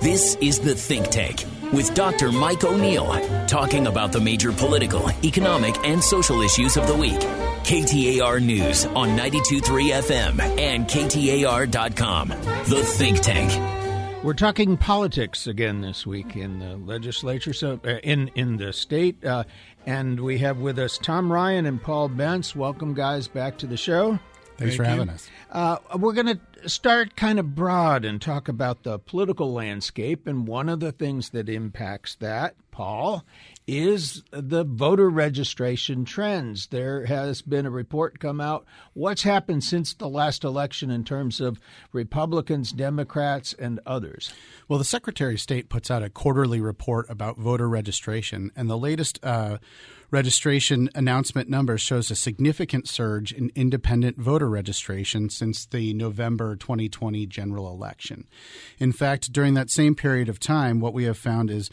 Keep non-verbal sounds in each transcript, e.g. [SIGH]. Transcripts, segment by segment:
This is The Think Tank with Dr. Mike O'Neill, talking about the major political, economic, and social issues of the week. KTAR News on 923 FM and KTAR.com. The Think Tank. We're talking politics again this week in the legislature, so uh, in in the state, uh, and we have with us Tom Ryan and Paul Bentz. Welcome, guys, back to the show. Thanks Thank for having us. Uh, we're going to start kind of broad and talk about the political landscape. And one of the things that impacts that, Paul, is the voter registration trends. There has been a report come out. What's happened since the last election in terms of Republicans, Democrats, and others? Well, the Secretary of State puts out a quarterly report about voter registration, and the latest. Uh, registration announcement numbers shows a significant surge in independent voter registration since the November 2020 general election. In fact, during that same period of time, what we have found is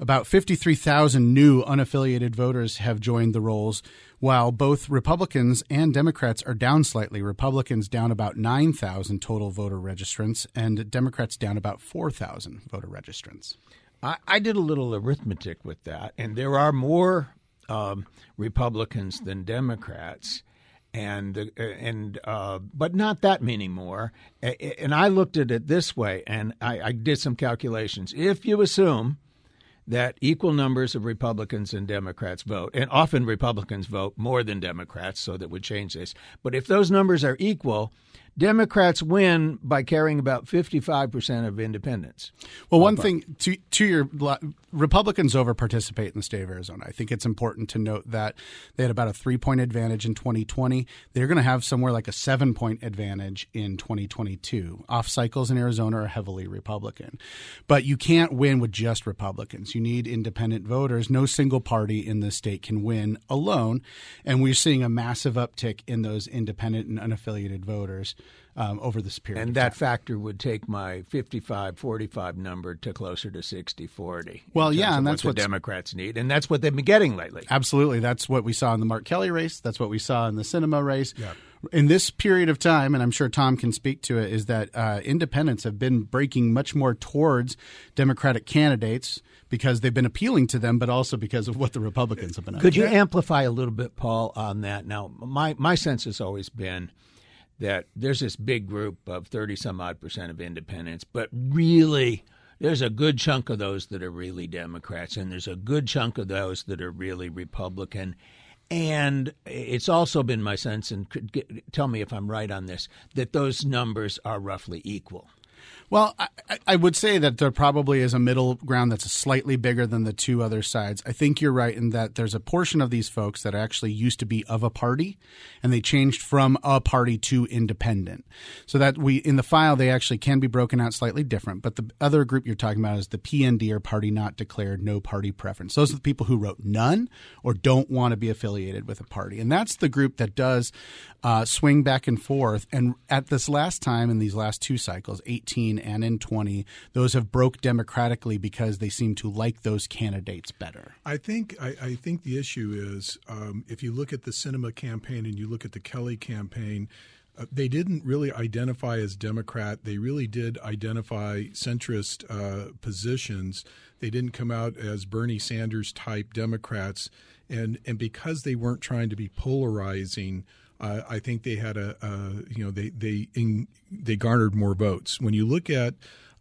about 53,000 new unaffiliated voters have joined the rolls, while both Republicans and Democrats are down slightly. Republicans down about 9,000 total voter registrants, and Democrats down about 4,000 voter registrants. I, I, did a little arithmetic with that, and there are more um, Republicans than Democrats, and and uh, but not that many more. And I looked at it this way, and I, I did some calculations. If you assume that equal numbers of Republicans and Democrats vote, and often Republicans vote more than Democrats, so that would change this. But if those numbers are equal, Democrats win by carrying about 55% of independents. Well, one thing to, to your Republicans over participate in the state of Arizona. I think it's important to note that they had about a three point advantage in 2020. They're going to have somewhere like a seven point advantage in 2022. Off cycles in Arizona are heavily Republican. But you can't win with just Republicans. You need independent voters. No single party in the state can win alone. And we're seeing a massive uptick in those independent and unaffiliated voters um, over this period. And that factor would take my 55 45 number to closer to 60 40. Well, yeah, and that's what the Democrats need. And that's what they've been getting lately. Absolutely. That's what we saw in the Mark Kelly race. That's what we saw in the Sinema race. Yeah in this period of time, and I'm sure Tom can speak to it, is that uh, independents have been breaking much more towards Democratic candidates because they've been appealing to them, but also because of what the Republicans have been. Could you amplify a little bit, Paul, on that? Now, my my sense has always been that there's this big group of 30 some odd percent of independents, but really there's a good chunk of those that are really Democrats, and there's a good chunk of those that are really Republican. And it's also been my sense, and tell me if I'm right on this, that those numbers are roughly equal. Well, I, I, would say that there probably is a middle ground that's slightly bigger than the two other sides. I think you're right in that there's a portion of these folks that actually used to be of a party, and they changed from a party to independent. So that we in the file they actually can be broken out slightly different. But the other group you're talking about is the PND or Party Not Declared, No Party Preference. Those are the people who wrote none or don't want to be affiliated with a party, and that's the group that does uh, swing back and forth. And at this last time in these last two cycles, 18 and in 20, those have broke democratically because they seem to like those candidates better. I think I, I think the issue is um, if you look at the Sinema campaign and you look at the Kelly campaign. Uh, they didn't really identify as Democrat. They really did identify centrist uh, positions. They didn't come out as Bernie Sanders type Democrats, and and because they weren't trying to be polarizing, uh, I think they had a, a you know they they in, they garnered more votes. When you look at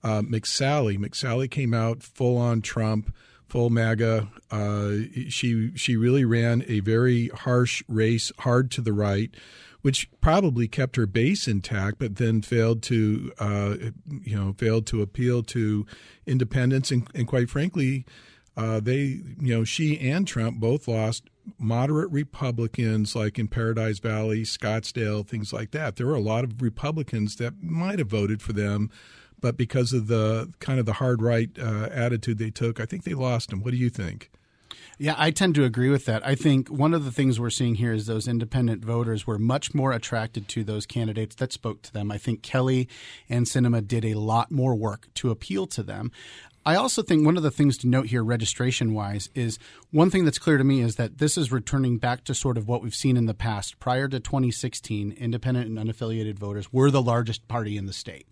uh, McSally, McSally came out full on Trump, full MAGA. Uh, she she really ran a very harsh race, hard to the right, which probably kept her base intact, but then failed to uh, you know failed to appeal to independents and, and quite frankly. Uh, they, you know, she and Trump both lost moderate Republicans, like in Paradise Valley, Scottsdale, things like that. There were a lot of Republicans that might have voted for them, but because of the kind of the hard right uh, attitude they took, I think they lost them. What do you think? Yeah, I tend to agree with that. I think one of the things we're seeing here is those independent voters were much more attracted to those candidates that spoke to them. I think Kelly and Sinema did a lot more work to appeal to them. I also think one of the things to note here, registration wise, is one thing that's clear to me is that this is returning back to sort of what we've seen in the past. Prior to 2016, independent and unaffiliated voters were the largest party in the state.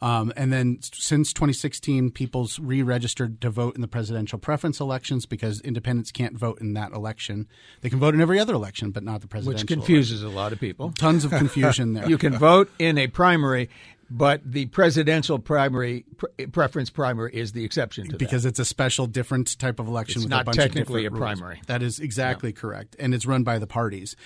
Um, and then since 2016, people's re registered to vote in the presidential preference elections because independents can't vote in that election. They can vote in every other election, but not the presidential. Which confuses election. a lot of people. Tons of [LAUGHS] confusion there. you can vote in a primary but the presidential primary pre- preference primary is the exception to because that. it's a special, different type of election. It's with not a bunch technically of a rules. primary. That is exactly yeah. correct, and it's run by the parties.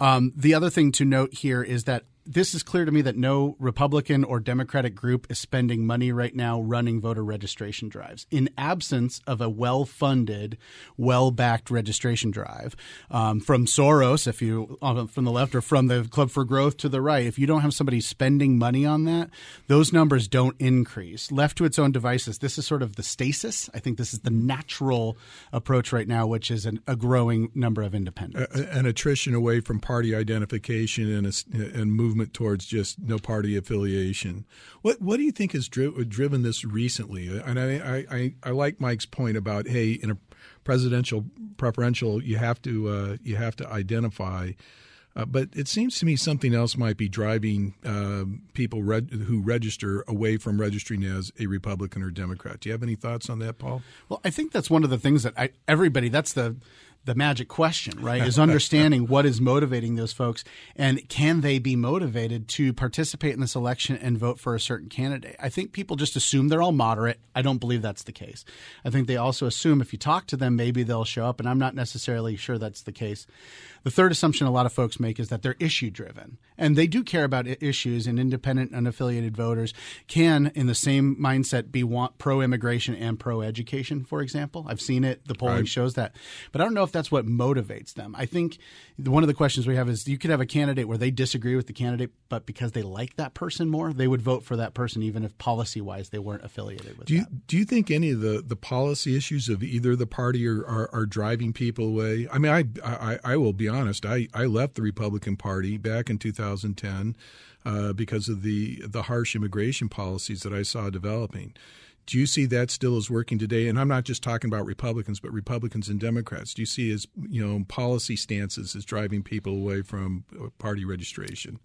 Um, the other thing to note here is that this is clear to me that no Republican or Democratic group is spending money right now running voter registration drives. In absence of a well funded, well backed registration drive um, from Soros, if you uh, from the left, or from the Club for Growth to the right, if you don't have somebody spending money on that, those numbers don't increase. Left to its own devices, this is sort of the stasis. I think this is the natural approach right now, which is an, a growing number of independents. An attrition away from party identification and, a, and movement movement towards just no party affiliation. What what do you think has dri- driven this recently? And I, I, I like Mike's point about hey, in a presidential preferential, you have to uh, you have to identify. Uh, but it seems to me something else might be driving uh, people who register away from registering as a Republican or Democrat. Do you have any thoughts on that, Paul? Well, I think that's one of the things that I, everybody. That's the the magic question, right? Is understanding [LAUGHS] what is motivating those folks and can they be motivated to participate in this election and vote for a certain candidate? I think people just assume they're all moderate. I don't believe that's the case. I think they also assume if you talk to them, maybe they'll show up, and I'm not necessarily sure that's the case. The third assumption a lot of folks make is that they're issue driven, and they do care about issues, and independent, unaffiliated voters can, in the same mindset, be pro immigration and pro education, for example. I've seen it, the polling right. shows that. But I don't know if that's what motivates them. I think one of the questions we have is you could have a candidate where they disagree with the candidate, but because they like that person more, they would vote for that person, even if policy wise they weren't affiliated with do you, that. Do you think any of the, the policy issues of either the party are, are, are driving people away? I mean, I, I, I will be honest. I, I left the Republican Party back in 2010 uh, because of the the harsh immigration policies that I saw developing. Do you see that still as working today? And I'm not just talking about Republicans, but Republicans and Democrats. Do you see as you know policy stances as driving people away from uh, party registration?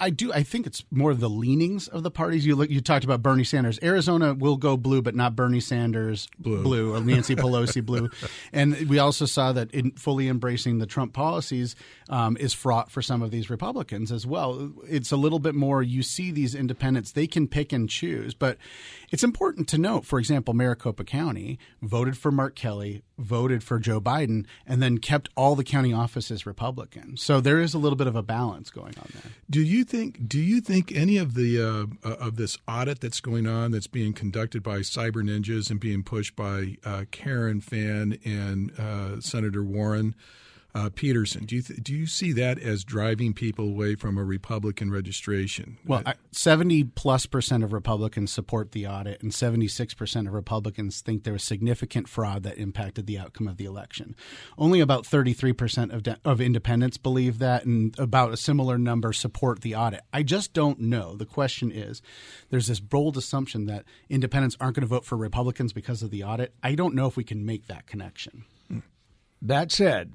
I do. I think it's more the leanings of the parties. You look. You talked about Bernie Sanders. Arizona will go blue, but not Bernie Sanders blue, blue or Nancy [LAUGHS] Pelosi blue. And we also saw that in fully embracing the Trump policies um, is fraught for some of these Republicans as well. It's a little bit more. You see these independents; they can pick and choose. But it's important to note, for example, Maricopa County voted for Mark Kelly, voted for Joe Biden, and then kept all the county offices Republican. So there is a little bit of a balance going on there. Do you think? Do you think any of the uh, uh, of this audit that's going on, that's being conducted by cyber ninjas and being pushed by uh, Karen Fann and uh, Senator Warren? Uh, Petersen. Do you th- do you see that as driving people away from a Republican registration? Well, seventy plus percent of Republicans support the audit, and seventy six percent of Republicans think there was significant fraud that impacted the outcome of the election. Only about thirty three percent of de- of independents believe that, and about a similar number support the audit. I just don't know. The question is, there's this bold assumption that independents aren't going to vote for Republicans because of the audit. I don't know if we can make that connection. That said,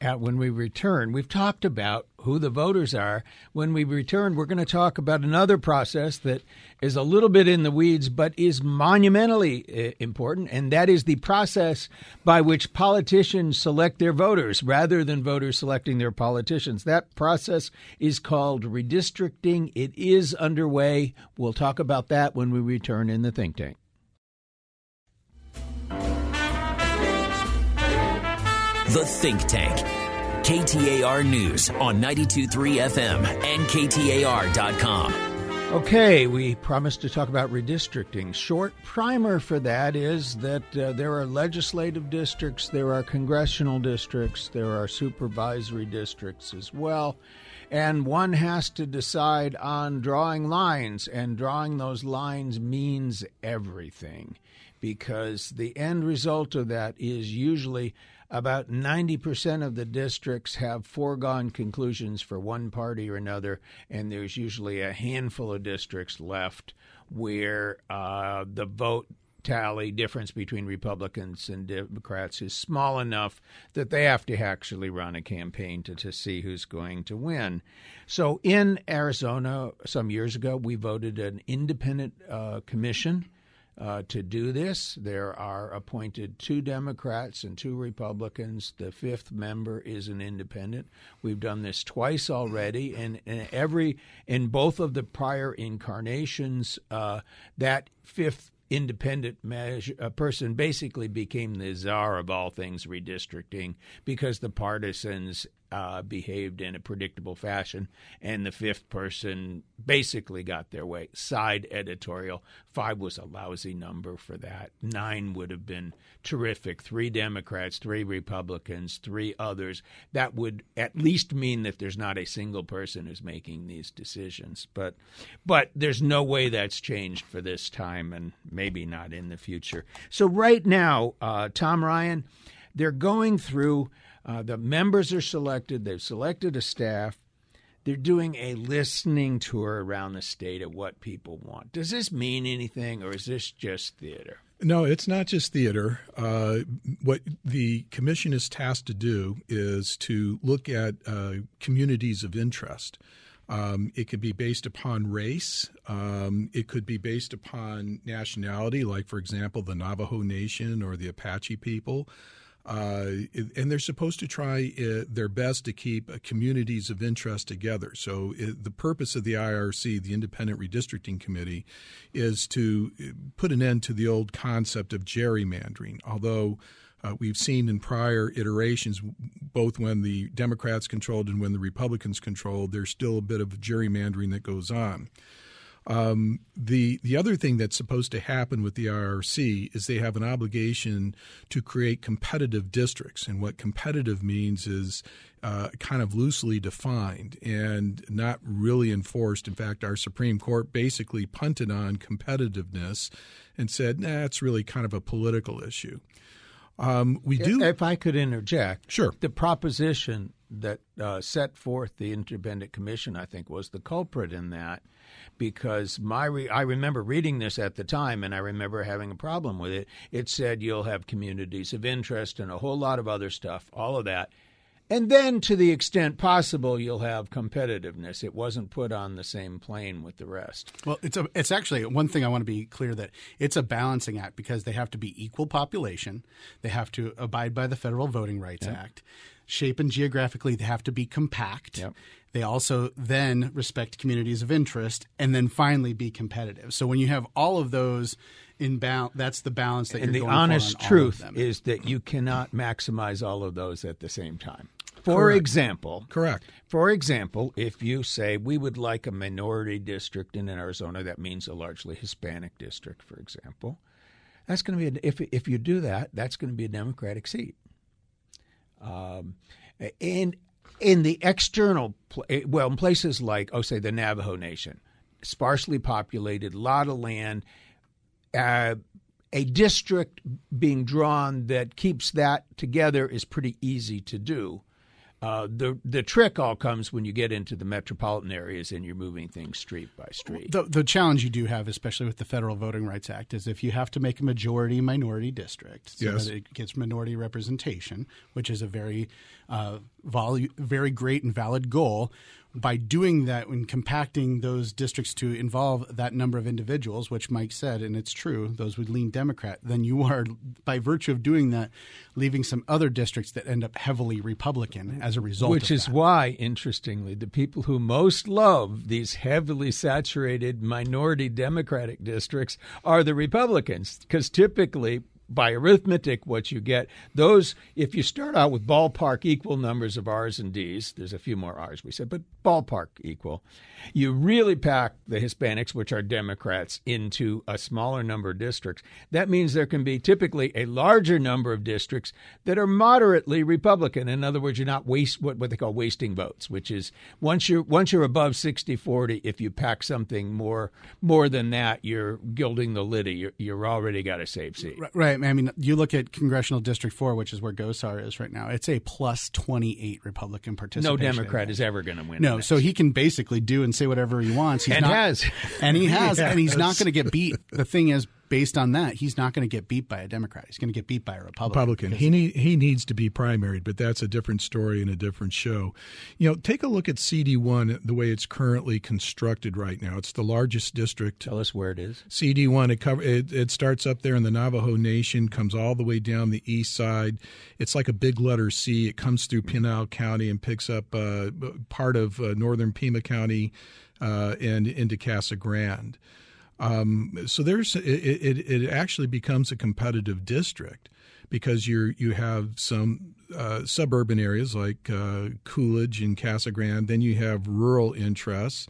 when we return, we've talked about who the voters are. When we return, we're going to talk about another process that is a little bit in the weeds, but is monumentally uh, important, and that is the process by which politicians select their voters rather than voters selecting their politicians. That process is called redistricting. It is underway. We'll talk about that when we return in the think tank. The Think Tank. KTAR News on 923 FM and KTAR.com. Okay, we promised to talk about redistricting. Short primer for that is that uh, there are legislative districts, there are congressional districts, there are supervisory districts as well. And one has to decide on drawing lines, and drawing those lines means everything because the end result of that is usually about 90% of the districts have foregone conclusions for one party or another, and there's usually a handful of districts left where uh, the vote tally difference between Republicans and Democrats is small enough that they have to actually run a campaign to, to see who's going to win. So in Arizona, some years ago, we voted an independent uh, commission uh, to do this. There are appointed two Democrats and two Republicans. The fifth member is an independent. We've done this twice already, and, and every in both of the prior incarnations, uh, that fifth independent measure, a person basically became the czar of all things redistricting because the partisans uh, behaved in a predictable fashion, and the fifth person basically got their way. Side editorial five was a lousy number for that. Nine would have been terrific. Three Democrats, three Republicans, three others. That would at least mean that there's not a single person who's making these decisions. But, but there's no way that's changed for this time, and maybe not in the future. So right now, uh, Tom Ryan, they're going through uh, the members are selected, they've selected a staff. They're doing a listening tour around the state of what people want. Does this mean anything, or is this just theater? No, it's not just theater. Uh, what the commission is tasked to do is to look at uh, communities of interest. Um, it could be based upon race. Um, it could be based upon nationality, like, for example, the Navajo Nation or the Apache people. Uh, and they're supposed to try uh, their best to keep uh, communities of interest together. So, it, the purpose of the IRC, the Independent Redistricting Committee, is to uh, put an end to the old concept of gerrymandering. Although uh, we've seen in prior iterations, both when the Democrats controlled and when the Republicans controlled, there's still a bit of gerrymandering that goes on. Um, the the other thing that's supposed to happen with the IRC is they have an obligation to create competitive districts, and what competitive means is uh, kind of loosely defined and not really enforced. In fact, our Supreme Court basically punted on competitiveness and said, "Nah, it's really kind of a political issue." Um, we do. If I could interject, sure. The proposition that uh, set forth the Independent Commission, I think, was the culprit in that because my re- I remember reading this at the time and I remember having a problem with it. It said you'll have communities of interest and a whole lot of other stuff, all of that. And then to the extent possible you'll have competitiveness. It wasn't put on the same plane with the rest. Well, it's a it's actually one thing I want to be clear that it's a balancing act because they have to be equal population, they have to abide by the Federal Voting Rights yep. Act. Shape and geographically they have to be compact. Yep. They also then respect communities of interest and then finally be competitive. So when you have all of those in balance, that's the balance that and you're going for. And the honest truth is that you cannot maximize all of those at the same time. For Correct. example, correct. For example, if you say we would like a minority district in Arizona, that means a largely Hispanic district, for example. That's going to be a, if if you do that, that's going to be a Democratic seat. Um, and in the external, eh, well, in places like, oh, say the Navajo Nation, sparsely populated, lot of land, uh, a district being drawn that keeps that together is pretty easy to do. Uh, the the trick all comes when you get into the metropolitan areas and you're moving things street by street. The, the challenge you do have, especially with the Federal Voting Rights Act, is if you have to make a majority minority district so yes. that it gets minority representation, which is a very uh, volu- very great and valid goal by doing that and compacting those districts to involve that number of individuals, which Mike said, and it's true, those would lean Democrat, then you are, by virtue of doing that, leaving some other districts that end up heavily Republican as a result. Which is that. why, interestingly, the people who most love these heavily saturated minority Democratic districts are the Republicans, because typically by arithmetic what you get. Those if you start out with ballpark equal numbers of r's and d's there's a few more r's we said but ballpark equal you really pack the hispanics which are democrats into a smaller number of districts. That means there can be typically a larger number of districts that are moderately republican. In other words you're not waste what, what they call wasting votes which is once you're once you're above 60 40 if you pack something more more than that you're gilding the liddy you're, you're already got a safe seat. Right I mean, you look at Congressional District 4, which is where Gosar is right now, it's a plus 28 Republican participation. No Democrat is ever going to win. No, so he can basically do and say whatever he wants. He's and not, has. And he [LAUGHS] has. yes. And he's not going to get beat. The thing is, based on that, he's not going to get beat by a Democrat. He's going to get beat by a Republican. Republican. He need, he needs to be primaried, but that's a different story and a different show. You know, take a look at CD1 the way it's currently constructed right now. It's the largest district. Tell us where it is. CD1 it cover it, it starts up there in the Navajo Nation, comes all the way down the east side. It's like a big letter C. It comes through Pinal County and picks up uh, part of uh, northern Pima County uh, and into Casa Grande. Um, so there's it, it, it actually becomes a competitive district because you you have some uh, suburban areas like uh, Coolidge and Casa Grande. Then you have rural interests,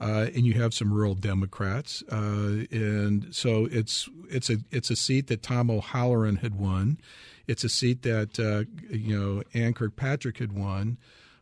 uh, and you have some rural Democrats. Uh, and so it's it's a it's a seat that Tom O'Halloran had won. It's a seat that uh, you know Ann Kirkpatrick had won.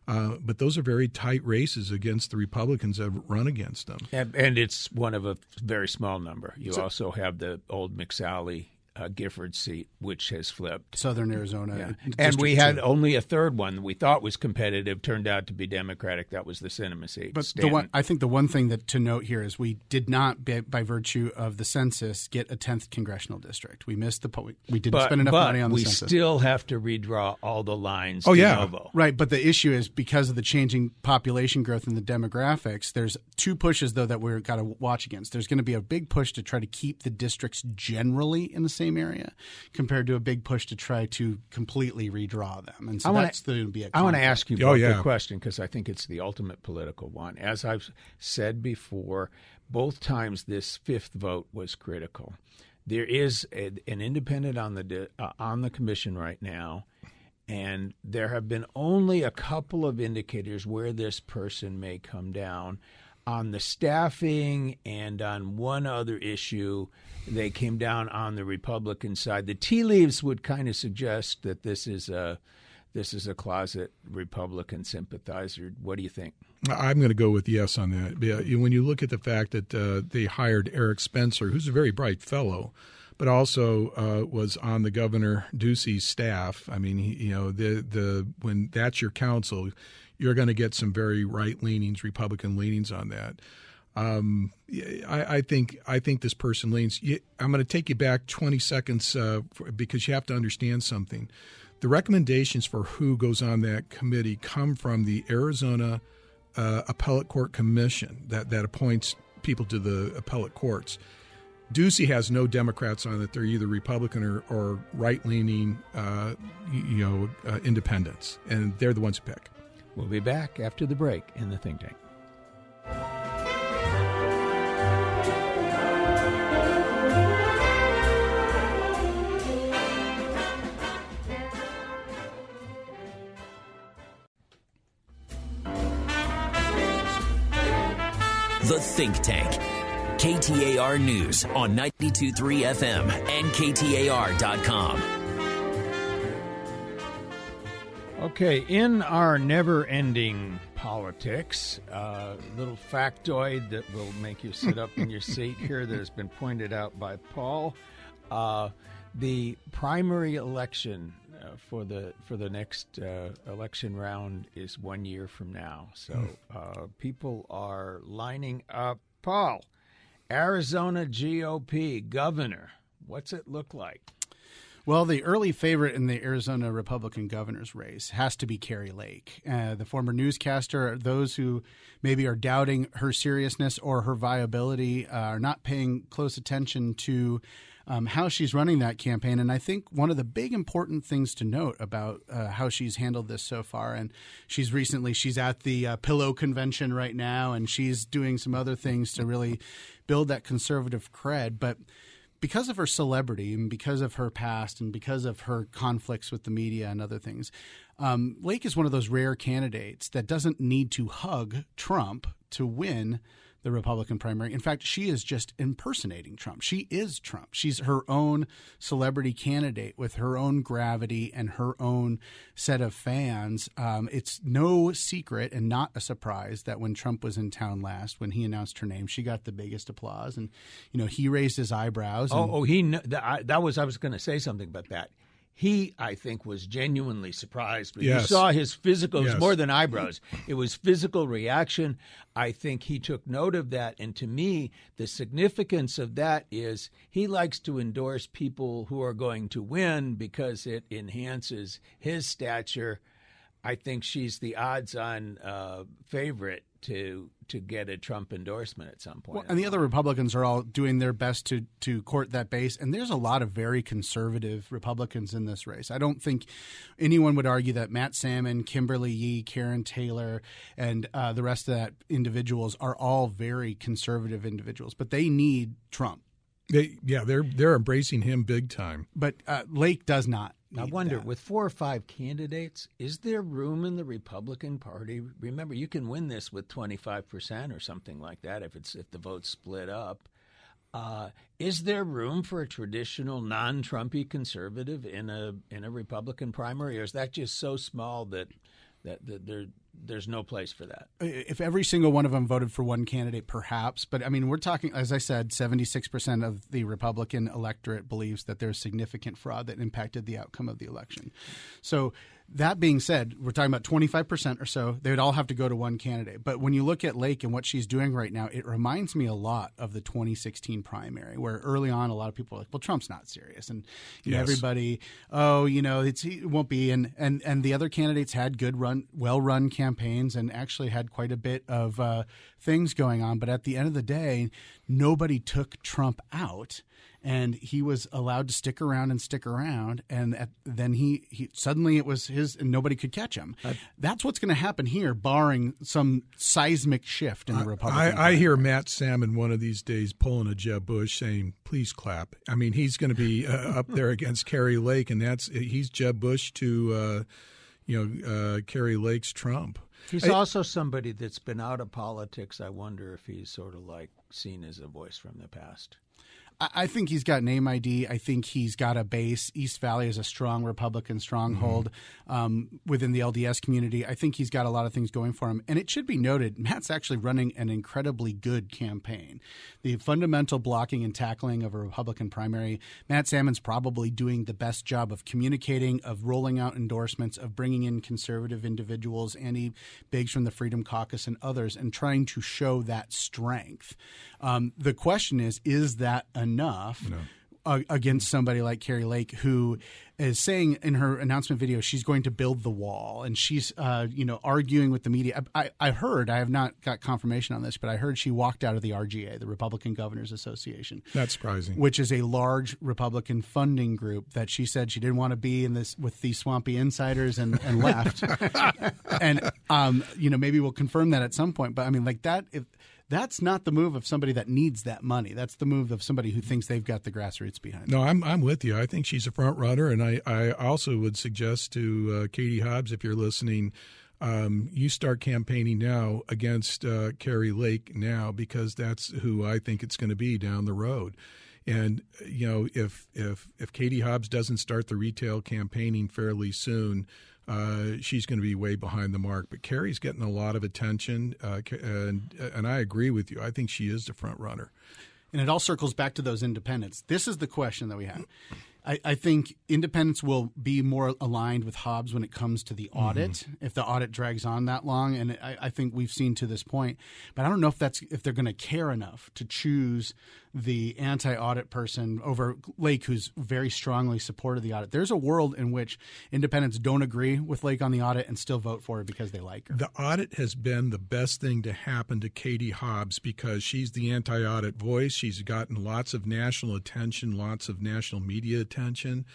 Uh, but those are very tight races against the Republicans that have run against them. And, and it's one of a very small number. You so, also have the old McSally uh, Gifford seat, which has flipped. Southern Arizona. Yeah. And we had two. only a third one that we thought was competitive, turned out to be Democratic. That was the Sinema seat. But the one, I think the one thing that to note here is we did not, by, by virtue of the census, get a 10th congressional district. We missed the point. We didn't but, spend enough money on the we census. We still have to redraw all the lines. Oh, yeah. Novo. Right. But the issue is because of the changing population growth and the demographics, there's two pushes, though, that we've got to watch against. There's going to be a big push to try to keep the districts generally in the same area compared to a big push to try to completely redraw them. And so wanna, that's going to be a I want to ask you oh, both yeah. a question because I think it's the ultimate political one. As I've said before, both times this fifth vote was critical. There is a, an independent on the uh, on the commission right now, and there have been only a couple of indicators where this person may come down on the staffing and on one other issue they came down on the Republican side. The tea leaves would kind of suggest that this is a this is a closet Republican sympathizer. What do you think? I'm going to go with yes on that. When you look at the fact that uh, they hired Eric Spencer, who's a very bright fellow, but also uh, was on the Governor Ducey's staff. I mean, you know, the the when that's your counsel, you're going to get some very right leanings, Republican leanings on that. Um, I, I, think I think this person leans. I'm going to take you back 20 seconds uh, because you have to understand something. The recommendations for who goes on that committee come from the Arizona uh, Appellate Court Commission that that appoints people to the appellate courts. Ducey has no Democrats on it. They're either Republican or, or right leaning, uh, you know, uh, independents, and they're the ones who pick. We'll be back after the break in the think tank. The Think Tank. KTAR News on 92.3 FM and KTAR.com. Okay, in our never ending politics, a uh, little factoid that will make you sit up in your [LAUGHS] seat here that has been pointed out by Paul. Uh, the primary election uh, for the for the next uh, election round is one year from now. So hmm. uh, people are lining up. Paul, Arizona GOP governor. What's it look like? Well, the early favorite in the Arizona Republican governor's race has to be Kari Lake, uh, the former newscaster. Those who maybe are doubting her seriousness or her viability uh, are not paying close attention to um, how she's running that campaign. And I think one of the big important things to note about uh, how she's handled this so far, and she's recently she's at the uh, Pillow Convention right now, and she's doing some other things to really build that conservative cred, but because of her celebrity and because of her past and because of her conflicts with the media and other things, um, Lake is one of those rare candidates that doesn't need to hug Trump to win the Republican primary. In fact, she is just impersonating Trump. She is Trump. She's her own celebrity candidate with her own gravity and her own set of fans. Um, it's no secret and not a surprise that when Trump was in town last, when he announced her name, she got the biggest applause, and you know he raised his eyebrows. oh, oh, he that, that was I was going to say something about that he, I think, was genuinely surprised. When Yes. You saw his physical, it was Yes. more than eyebrows. It was physical reaction. I think he took note of that. And to me, the significance of that is he likes to endorse people who are going to win because it enhances his stature. I think she's the odds-on uh, favorite to to get a Trump endorsement at some point. Well, and the other Republicans are all doing their best to to court that base, and there's a lot of very conservative Republicans in this race. I don't think anyone would argue that Matt Salmon, Kimberly Yee, Karrin Taylor, and uh, the rest of that individuals are all very conservative individuals, but they need Trump. They, yeah, they're they're embracing him big time. But uh, Lake does not. I wonder, that. with four or five candidates, is there room in the Republican Party? Remember, you can win this with twenty five percent or something like that if it's if the votes split up. Uh, is there room for a traditional non-Trumpy conservative in a in a Republican primary, or is that just so small that that, that there there's no place for that? if every single one of them voted for one candidate, perhaps. But I mean, we're talking, as I said, 76% of the Republican electorate believes that there's significant fraud that impacted the outcome of the election. So, that being said, we're talking about 25% or so. They would all have to go to one candidate. But when you look at Lake and what she's doing right now, it reminds me a lot of the 2016 primary, where early on, a lot of people were like, well, Trump's not serious. And you know, everybody, oh, you know, it's, it won't be. And, and, and the other candidates had good run, well run campaigns and actually had quite a bit of uh, things going on. But at the end of the day, nobody took Trump out. And he was allowed to stick around and stick around, and at, then he, he suddenly it was his, and nobody could catch him. That's what's going to happen here, barring some seismic shift in the Republican. I, I hear Matt Salmon one of these days pulling a Jeb Bush saying, "Please clap." I mean, he's going to be uh, up there against Kari Lake, and that's he's Jeb Bush to uh, you know uh, Kari Lake's Trump. He's also somebody that's been out of politics. I wonder if he's sort of like seen as a voice from the past. I think he's got name ID. I think he's got a base. East Valley is a strong Republican stronghold um, within the LDS community. I think he's got a lot of things going for him. And it should be noted, Matt's actually running an incredibly good campaign. The fundamental blocking and tackling of a Republican primary, Matt Salmon's probably doing the best job of communicating, of rolling out endorsements, of bringing in conservative individuals, Andy Biggs from the Freedom Caucus and others, and trying to show that strength. Um, the question is, is that enough? uh, against somebody like Kari Lake, who is saying in her announcement video she's going to build the wall, and she's uh, you know arguing with the media. I, I heard I have not got confirmation on this, but I heard she walked out of the RGA, the Republican Governors Association, Not surprising. which is a large Republican funding group that she said she didn't want to be in this with these swampy insiders and, and left. [LAUGHS] and um, you know maybe we'll confirm that at some point. But I mean like that if. That's not the move of somebody that needs that money. That's the move of somebody who thinks they've got the grassroots behind. them. No, I'm I'm with you. I think she's a front runner, and I, I also would suggest to uh, Katie Hobbs, if you're listening, um, you start campaigning now against uh, Kari Lake now because that's who I think it's going to be down the road. And you know, if if if Katie Hobbs doesn't start the retail campaigning fairly soon, uh, she's going to be way behind the mark. But Kari's getting a lot of attention, uh, and and I agree with you. I think she is the front runner. And it all circles back to those independents. This is the question that we have. I, I think independents will be more aligned with Hobbs when it comes to the audit, if the audit drags on that long. And I, I think we've seen to this point. But I don't know if that's if they're going to care enough to choose the anti-audit person over Lake, who's very strongly supported the audit. There's a world in which independents don't agree with Lake on the audit and still vote for her because they like her. The audit has been the best thing to happen to Katie Hobbs because she's the anti audit voice. She's gotten lots of national attention, lots of national media attention.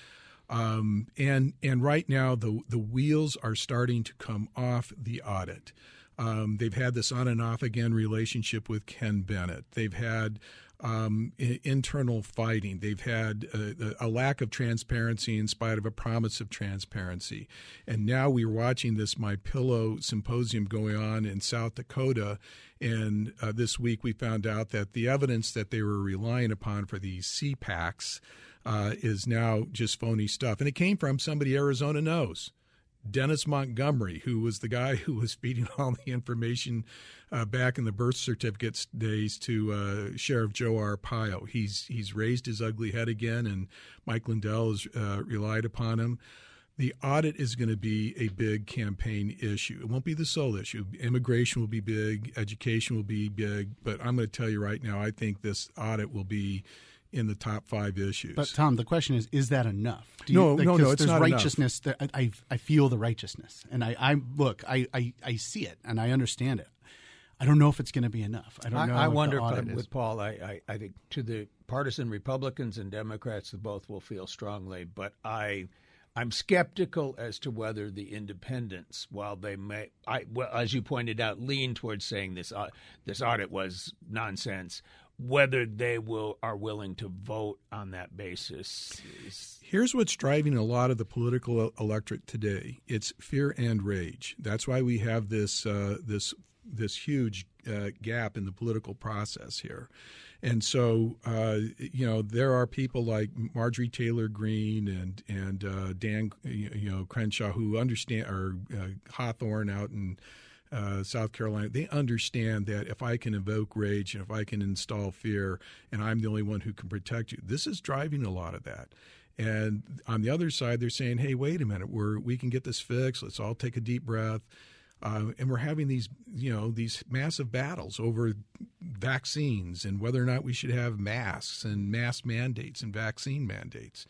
Um, and and right now the the wheels are starting to come off the audit. Um, they've had this on and off again relationship with Ken Bennett. They've had um, internal fighting. They've had a, a lack of transparency in spite of a promise of transparency. And now we're watching this My Pillow symposium going on in South Dakota. And uh, this week we found out that the evidence that they were relying upon for these PCAPs uh, is now just phony stuff. And it came from somebody Arizona knows. Dennis Montgomery, who was the guy who was feeding [LAUGHS] all the information uh, back in the birth certificates days to uh, Sheriff Joe Arpaio. He's he's raised his ugly head again, and Mike Lindell has uh, relied upon him. The audit is going to be a big campaign issue. It won't be the sole issue. Immigration will be big, education will be big, but I'm going to tell you right now, I think this audit will be in the top five issues. But Tom, the question is: Is that enough? Do no, like, no, no. It's there's not righteousness. Enough. That I, I feel the righteousness, and I, I look, I, I, I see it, and I understand it. I don't know if it's going to be enough. I don't know. I, wonder with Paul. I, I, I think to the partisan Republicans and Democrats, both will feel strongly, but I. I'm skeptical as to whether the independents, while they may, I, well, as you pointed out, lean towards saying this uh, this audit was nonsense whether they will are willing to vote on that basis. Here's what's driving a lot of the political electorate today: it's fear and rage. That's why we have this uh, this this huge uh, gap in the political process here. And so, uh, you know, there are people like Marjorie Taylor Greene and and uh, Dan, you know, Crenshaw who understand, or uh, Cawthorn out in uh, South Carolina, they understand that if I can evoke rage and if I can install fear, and I'm the only one who can protect you, this is driving a lot of that. And on the other side, they're saying, "Hey, wait a minute, we're we can get this fixed. Let's all take a deep breath." Uh, and we're having these, you know, these massive battles over vaccines and whether or not we should have masks and mask mandates and vaccine mandates.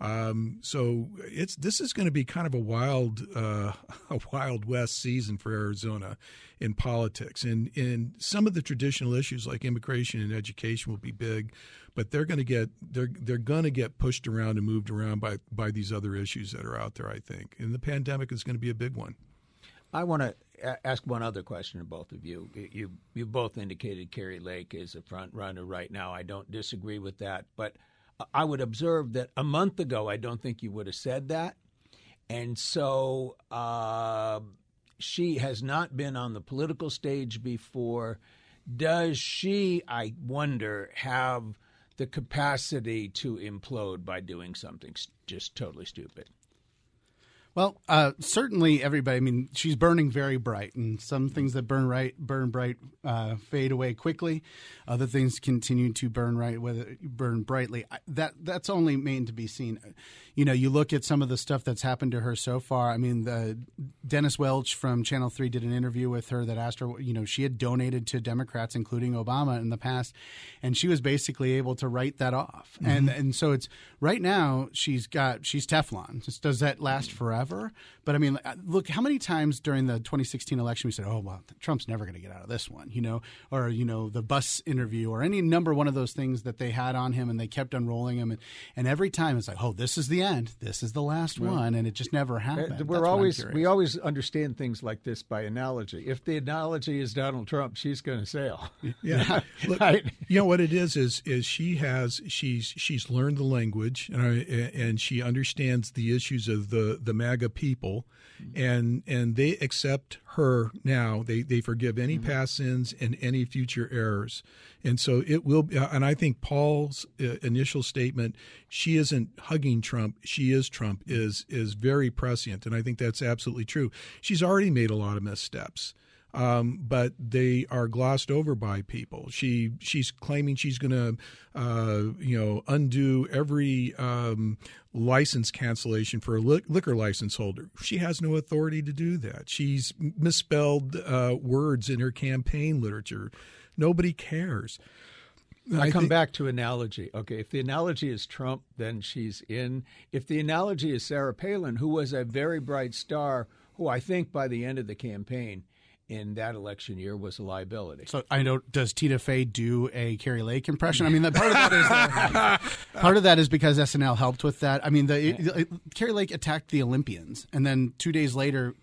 Um, so it's this is going to be kind of a wild, uh, [LAUGHS] a wild west season for Arizona in politics, and in some of the traditional issues like immigration and education will be big, but they're going to get they're they're going to get pushed around and moved around by by these other issues that are out there. I think, and the pandemic is going to be a big one. I want to ask one other question to both of you. You you both indicated Kari Lake is a front runner right now. I don't disagree with that, but I would observe that a month ago, I don't think you would have said that. And so uh, she has not been on the political stage before. Does she, I wonder, have the capacity to implode by doing something just totally stupid? Well, uh, certainly everybody. I mean, she's burning very bright, and some things that burn right burn bright uh, fade away quickly. Other things continue to burn right, whether burn brightly. That that's only made to be seen. You know, you look at some of the stuff that's happened to her so far. I mean, the Dennis Welch from Channel Three did an interview with her that asked her. You know, she had donated to Democrats, including Obama, in the past, and she was basically able to write that off. Mm-hmm. And and so it's right now she's got she's Teflon. Just does that last forever? But I mean, uh, look, how many times during the 2016 election we said, "Oh, well, Trump's never going to get out of this one," you know, or you know, the bus interview, or any number one of those things that they had on him, and they kept unrolling him, and, and every time it's like, "Oh, this is the end. This is the last right. one," and it just never happened. We're That's always we always understand things like this by analogy. If the analogy is Donald Trump, she's going to sail. [LAUGHS] Yeah, [LAUGHS] Look, you know what it is is is she has she's she's learned the language and, and she understands the issues of the the MAGA people, and and they accept her now. They they forgive any mm-hmm. past sins and any future errors, and so it will. Be, and I think Paul's uh, initial statement, "She isn't hugging Trump, she is Trump," is is very prescient, and I think that's absolutely true. She's already made a lot of missteps um, but they are glossed over by people. She she's claiming she's going to, uh, you know, undo every um, license cancellation for a li- liquor license holder. She has no authority to do that. She's misspelled uh, words in her campaign literature. Nobody cares. I, I come back to analogy. Okay, if the analogy is Trump, then she's in. If the analogy is Sarah Palin, who was a very bright star, who I think by the end of the campaign in that election year was a liability. So I know. Does Tina Fey do a Kari Lake impression? I mean, the, part of that is the, part of that is because SNL helped with that. I mean, the, yeah. Kari Lake attacked the Olympians, and then two days later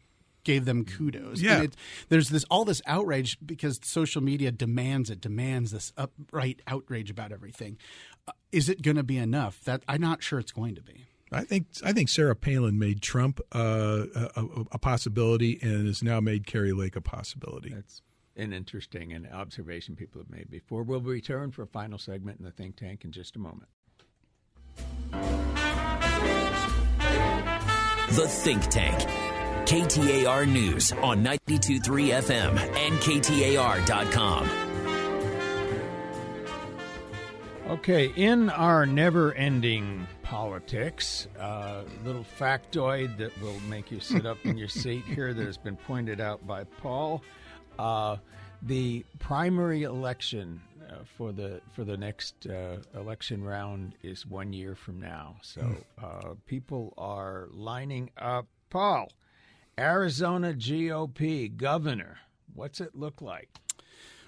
gave them kudos. Yeah. It, there's this all this outrage because social media demands it, demands this upright outrage about everything. Uh, is it going to be enough? That I'm not sure it's going to be. I think I think Sarah Palin made Trump uh, a, a, possibility and has now made Kari Lake a possibility. That's an interesting and observation people have made before. We'll return for a final segment in the think tank in just a moment. The Think Tank KTAR News on 92.3 FM and KTAR.com. Okay, in our never ending politics, a uh, little factoid that will make you sit up in your [LAUGHS] seat here that has been pointed out by Paul. Uh, the primary election uh, for the for the next uh, election round is one year from now. So hmm. uh, people are lining up. Paul, Arizona GOP governor. What's it look like?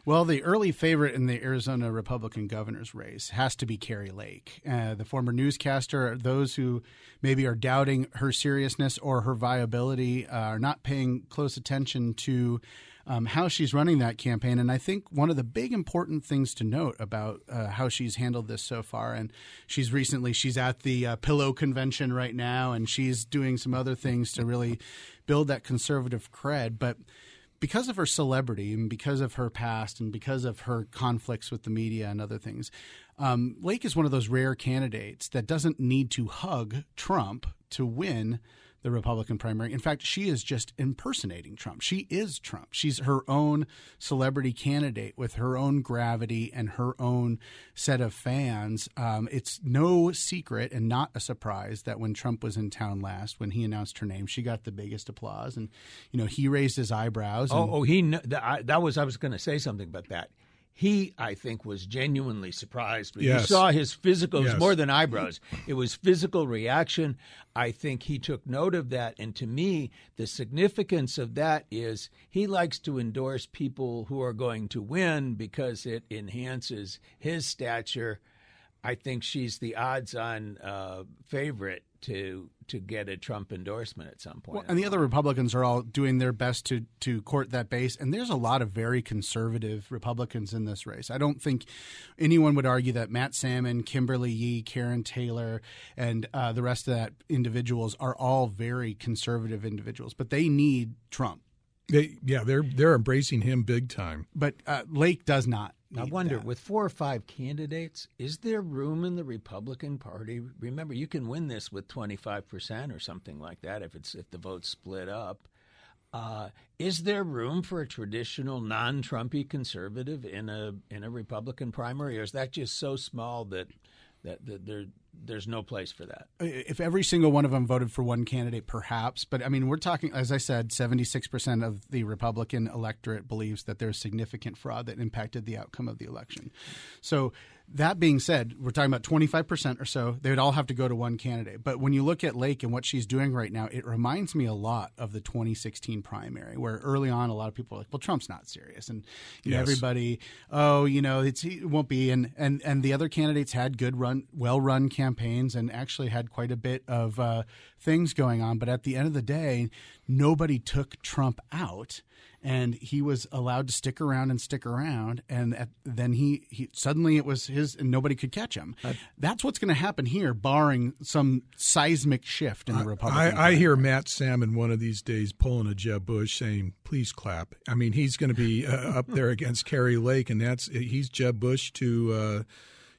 Well, the early favorite in the Arizona Republican governor's race has to be Kari Lake, uh, the former newscaster. Those who maybe are doubting her seriousness or her viability uh, are not paying close attention to um, how she's running that campaign. And I think one of the big important things to note about uh, how she's handled this so far, and she's recently she's at the uh, Pillow Convention right now, and she's doing some other things to really build that conservative cred, but because of her celebrity and because of her past and because of her conflicts with the media and other things, um, Lake is one of those rare candidates that doesn't need to hug Trump to win the Republican primary. In fact, she is just impersonating Trump. She is Trump. She's her own celebrity candidate with her own gravity and her own set of fans. Um, it's no secret and not a surprise that when Trump was in town last, when he announced her name, she got the biggest applause, and you know he raised his eyebrows. And, oh, oh, he that, that was I was going to say something about that he, I think, was genuinely surprised. When yes. You saw his physical, yes. more than eyebrows. It was physical reaction. I think he took note of that. And to me, the significance of that is he likes to endorse people who are going to win because it enhances his stature. I think she's the odds on uh, favorite to to get a Trump endorsement at some point. Well, and the other Republicans are all doing their best to to court that base. And there's a lot of very conservative Republicans in this race. I don't think anyone would argue that Matt Salmon, Kimberly Yee, Karrin Taylor, and uh, the rest of that individuals are all very conservative individuals. But they need Trump. They, yeah, they're they're embracing him big time. But uh, Lake does not. I wonder, that. with four or five candidates, is there room in the Republican Party? Remember, you can win this with twenty five percent or something like that if it's if the votes split up. Uh, is there room for a traditional non-Trumpy conservative in a in a Republican primary, or is that just so small that that, there there's no place for that. If every single one of them voted for one candidate, perhaps. But I mean, we're talking, as I said, 76% of the Republican electorate believes that there's significant fraud that impacted the outcome of the election. So that being said, we're talking about 25% or so. They would all have to go to one candidate. But when you look at Lake and what she's doing right now, it reminds me a lot of the 2016 primary, where early on, a lot of people are like, well, Trump's not serious. And you know, everybody, oh, you know, it's, it won't be. And, and, and the other candidates had good run, well run campaigns and actually had quite a bit of uh, things going on. But at the end of the day, nobody took Trump out and he was allowed to stick around and stick around and at, then he, he suddenly it was his and nobody could catch him uh, that's what's going to happen here barring some seismic shift in the republican I, I, hear matt salmon one of these days pulling a jeb bush saying please clap i mean he's going to be uh, up there against Kari lake and that's he's jeb bush to uh,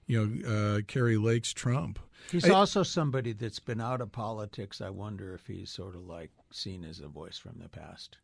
you know uh, Kari lake's trump He's I, also somebody that's been out of politics. I wonder if he's sort of like seen as a voice from the past.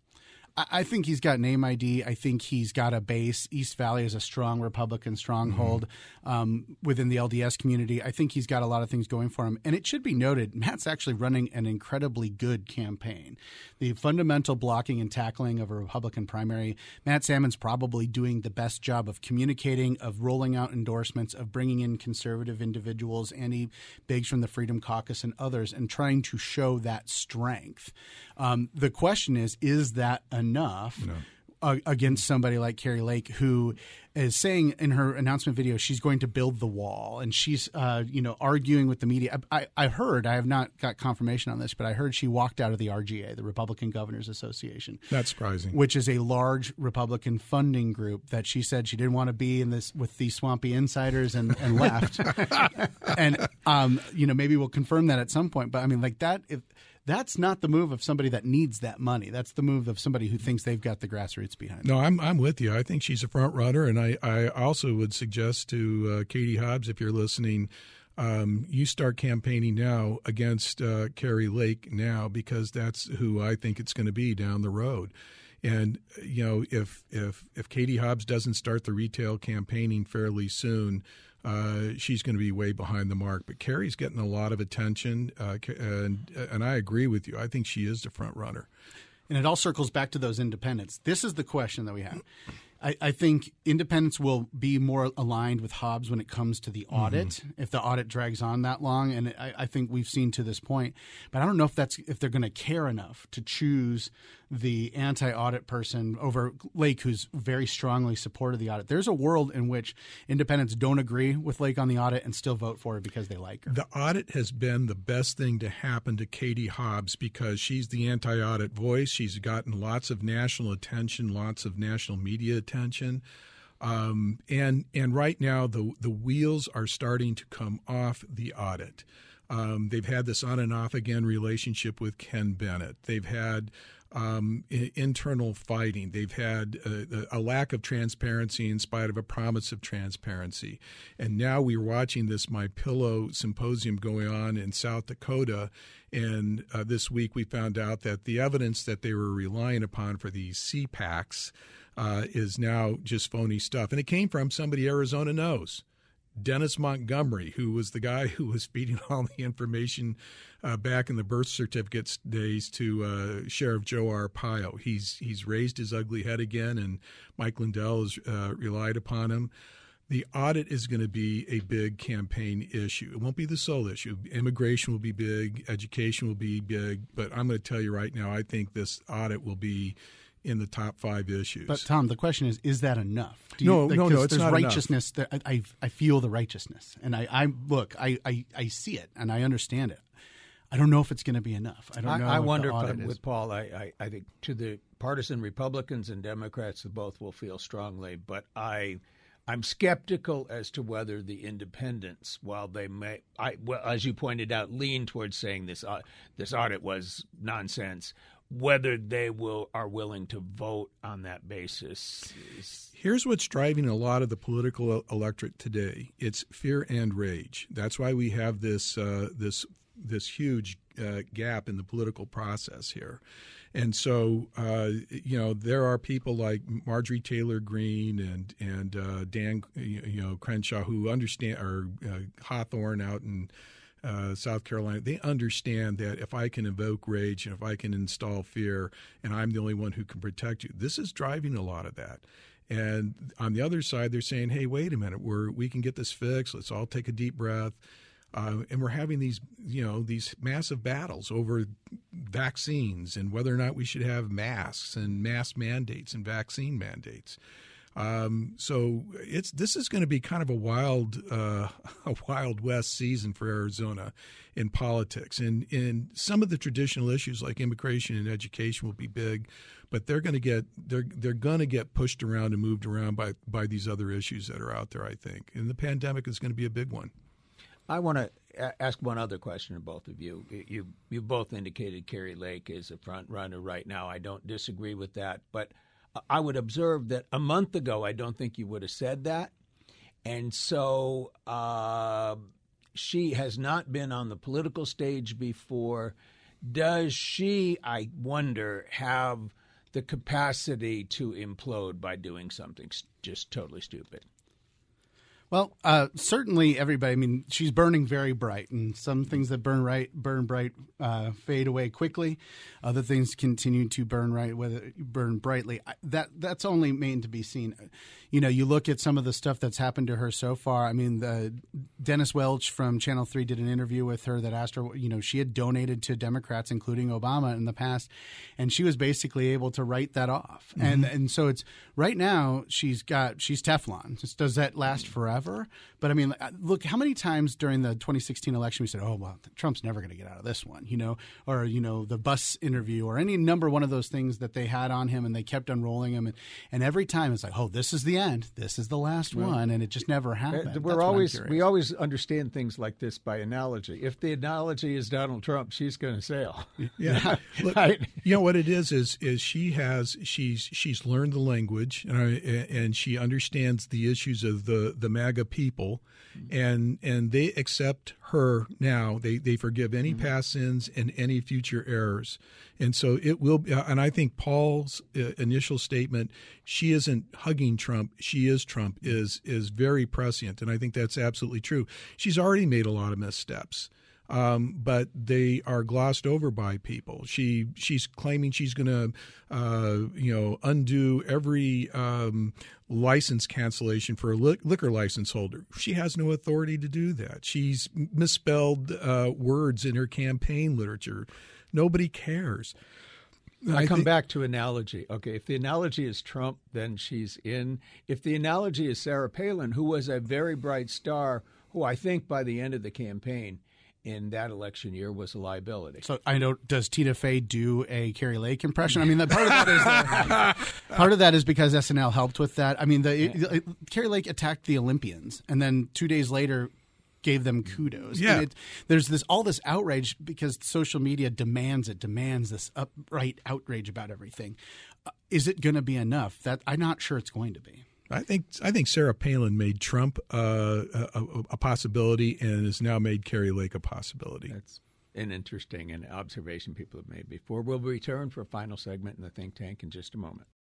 I think he's got name ID. I think he's got a base. East Valley is a strong Republican stronghold mm-hmm. um, within the LDS community. I think he's got a lot of things going for him. And it should be noted, Matt's actually running an incredibly good campaign. The fundamental blocking and tackling of a Republican primary, Matt Salmon's probably doing the best job of communicating, of rolling out endorsements, of bringing in conservative individuals, Andy Biggs from the Freedom Caucus and others, and trying to show that strength. Um, the question is, is that enough? No. Against somebody like Kari Lake, who is saying in her announcement video she's going to build the wall, and she's uh, you know arguing with the media. I, I, heard I have not got confirmation on this, but I heard she walked out of the RGA, the Republican Governors Association. That's surprising. Which is a large Republican funding group that she said she didn't want to be in this with these swampy insiders and, and left. [LAUGHS] and um, you know maybe we'll confirm that at some point. But I mean like that if that's not the move of somebody that needs that money. That's the move of somebody who thinks they've got the grassroots behind. No, I'm I'm with you. I think she's a front runner, and I I also would suggest to uh, Katie Hobbs if you're listening. um, you start campaigning now against uh, Kari Lake now because that's who I think it's going to be down the road. And you know, if if if Katie Hobbs doesn't start the retail campaigning fairly soon, uh, she's going to be way behind the mark. But Kari's getting a lot of attention, uh, and and I agree with you. I think she is the front runner. And it all circles back to those independents. This is the question that we have. I, I, think independents will be more aligned with Hobbs when it comes to the audit, mm-hmm. if the audit drags on that long. And I, I, think we've seen to this point, but I don't know if that's if they're going to care enough to choose the anti-audit person over Lake, who's very strongly supported the audit. There's a world in which independents don't agree with Lake on the audit and still vote for her because they like her. The audit has been the best thing to happen to Katie Hobbs because she's the anti-audit voice. She's gotten lots of national attention, lots of national media attention. Um, and and right now the the wheels are starting to come off the audit. Um, they've had this on and off again relationship with Ken Bennett. They've had um, internal fighting. They've had a, a, lack of transparency in spite of a promise of transparency. And now we're watching this My Pillow symposium going on in South Dakota. And uh, this week we found out that the evidence that they were relying upon for these PCAPs uh, is now just phony stuff. And it came from somebody Arizona knows. Dennis Montgomery, who was the guy who was feeding [LAUGHS] all the information uh, back in the birth certificates days to uh, Sheriff Joe Arpaio. He's he's raised his ugly head again, and Mike Lindell has uh, relied upon him. The audit is going to be a big campaign issue. It won't be the sole issue. Immigration will be big, education will be big, but I'm going to tell you right now, I think this audit will be in the top five issues. But Tom, the question is: Is that enough? Do no, like, no, no. It's there's not righteousness. That I, I, I feel the righteousness, and I, I look, I, I, I see it, and I understand it. I don't know if it's going to be enough. I don't know. I, wonder with Paul. I, I, I think to the partisan Republicans and Democrats, both will feel strongly, but I. I'm skeptical as to whether the independents, while they may, I, well, as you pointed out, lean towards saying this uh, this audit was nonsense whether they will are willing to vote on that basis. Here's what's driving a lot of the political electorate today: it's fear and rage. That's why we have this uh, this this huge uh, gap in the political process here. And so, uh, you know, there are people like Marjorie Taylor Greene and and uh, Dan, you know, Crenshaw who understand, or uh, Cawthorn out in uh, South Carolina, they understand that if I can evoke rage and if I can install fear, and I'm the only one who can protect you, this is driving a lot of that. And on the other side, they're saying, "Hey, wait a minute, we're we can get this fixed. Let's all take a deep breath." Uh, and we're having these, you know, these massive battles over vaccines and whether or not we should have masks and mask mandates and vaccine mandates. Um, so it's this is going to be kind of a wild, uh, [LAUGHS] a wild west season for Arizona in politics, and in some of the traditional issues like immigration and education will be big, but they're going to get they're they're going to get pushed around and moved around by by these other issues that are out there. I think, and the pandemic is going to be a big one. I want to ask one other question to both of you. You you both indicated Kari Lake is a front runner right now. I don't disagree with that, but I would observe that a month ago, I don't think you would have said that. And so uh, she has not been on the political stage before. Does she, I wonder, have the capacity to implode by doing something just totally stupid? Well, uh, certainly everybody. I mean, she's burning very bright, and some things that burn right, burn bright, uh, fade away quickly. Other things continue to burn right, whether burn brightly. That that's only made to be seen. You know, you look at some of the stuff that's happened to her so far. I mean, the Dennis Welch from Channel Three did an interview with her that asked her. You know, she had donated to Democrats, including Obama, in the past, and she was basically able to write that off. Mm-hmm. And and so it's right now she's got she's Teflon. Just does that last forever? Ever. But I mean, uh, look, how many times during the 2016 election we said, "Oh well, Trump's never going to get out of this one," you know, or you know, the bus interview, or any number one of those things that they had on him, and they kept unrolling him, and, and every time it's like, "Oh, this is the end, this is the last well, one, and it just never happened. We're That's always we always understand things like this by analogy. If the analogy is Donald Trump, she's going to sail. [LAUGHS] Yeah, [LAUGHS] Look, right. You know what it is is is she has she's she's learned the language uh, and she understands the issues of the the MAGA people, and and they accept her now. They they forgive any mm-hmm. past sins and any future errors, and so it will. Be, and I think Paul's uh, initial statement, "She isn't hugging Trump, she is Trump," is is very prescient, and I think that's absolutely true. She's already made a lot of missteps um, but they are glossed over by people. She she's claiming she's going to, uh, you know, undo every um, license cancellation for a li- liquor license holder. She has no authority to do that. She's misspelled uh, words in her campaign literature. Nobody cares. I, I come back to analogy. Okay, if the analogy is Trump, then she's in. If the analogy is Sarah Palin, who was a very bright star, who I think by the end of the campaign in that election year was a liability. So I know. Does Tina Fey do a Kari Lake impression? I mean, the, part of that is the, [LAUGHS] part of that is because SNL helped with that. I mean, the, yeah. Kari Lake attacked the Olympians, and then two days later gave them kudos. Yeah. It, there's this all this outrage because social media demands it, demands this upright outrage about everything. Uh, is it going to be enough? That I'm not sure it's going to be. I think I think Sarah Palin made Trump uh, a, a, possibility and has now made Kari Lake a possibility. That's an interesting and observation people have made before. We'll return for a final segment in the think tank in just a moment.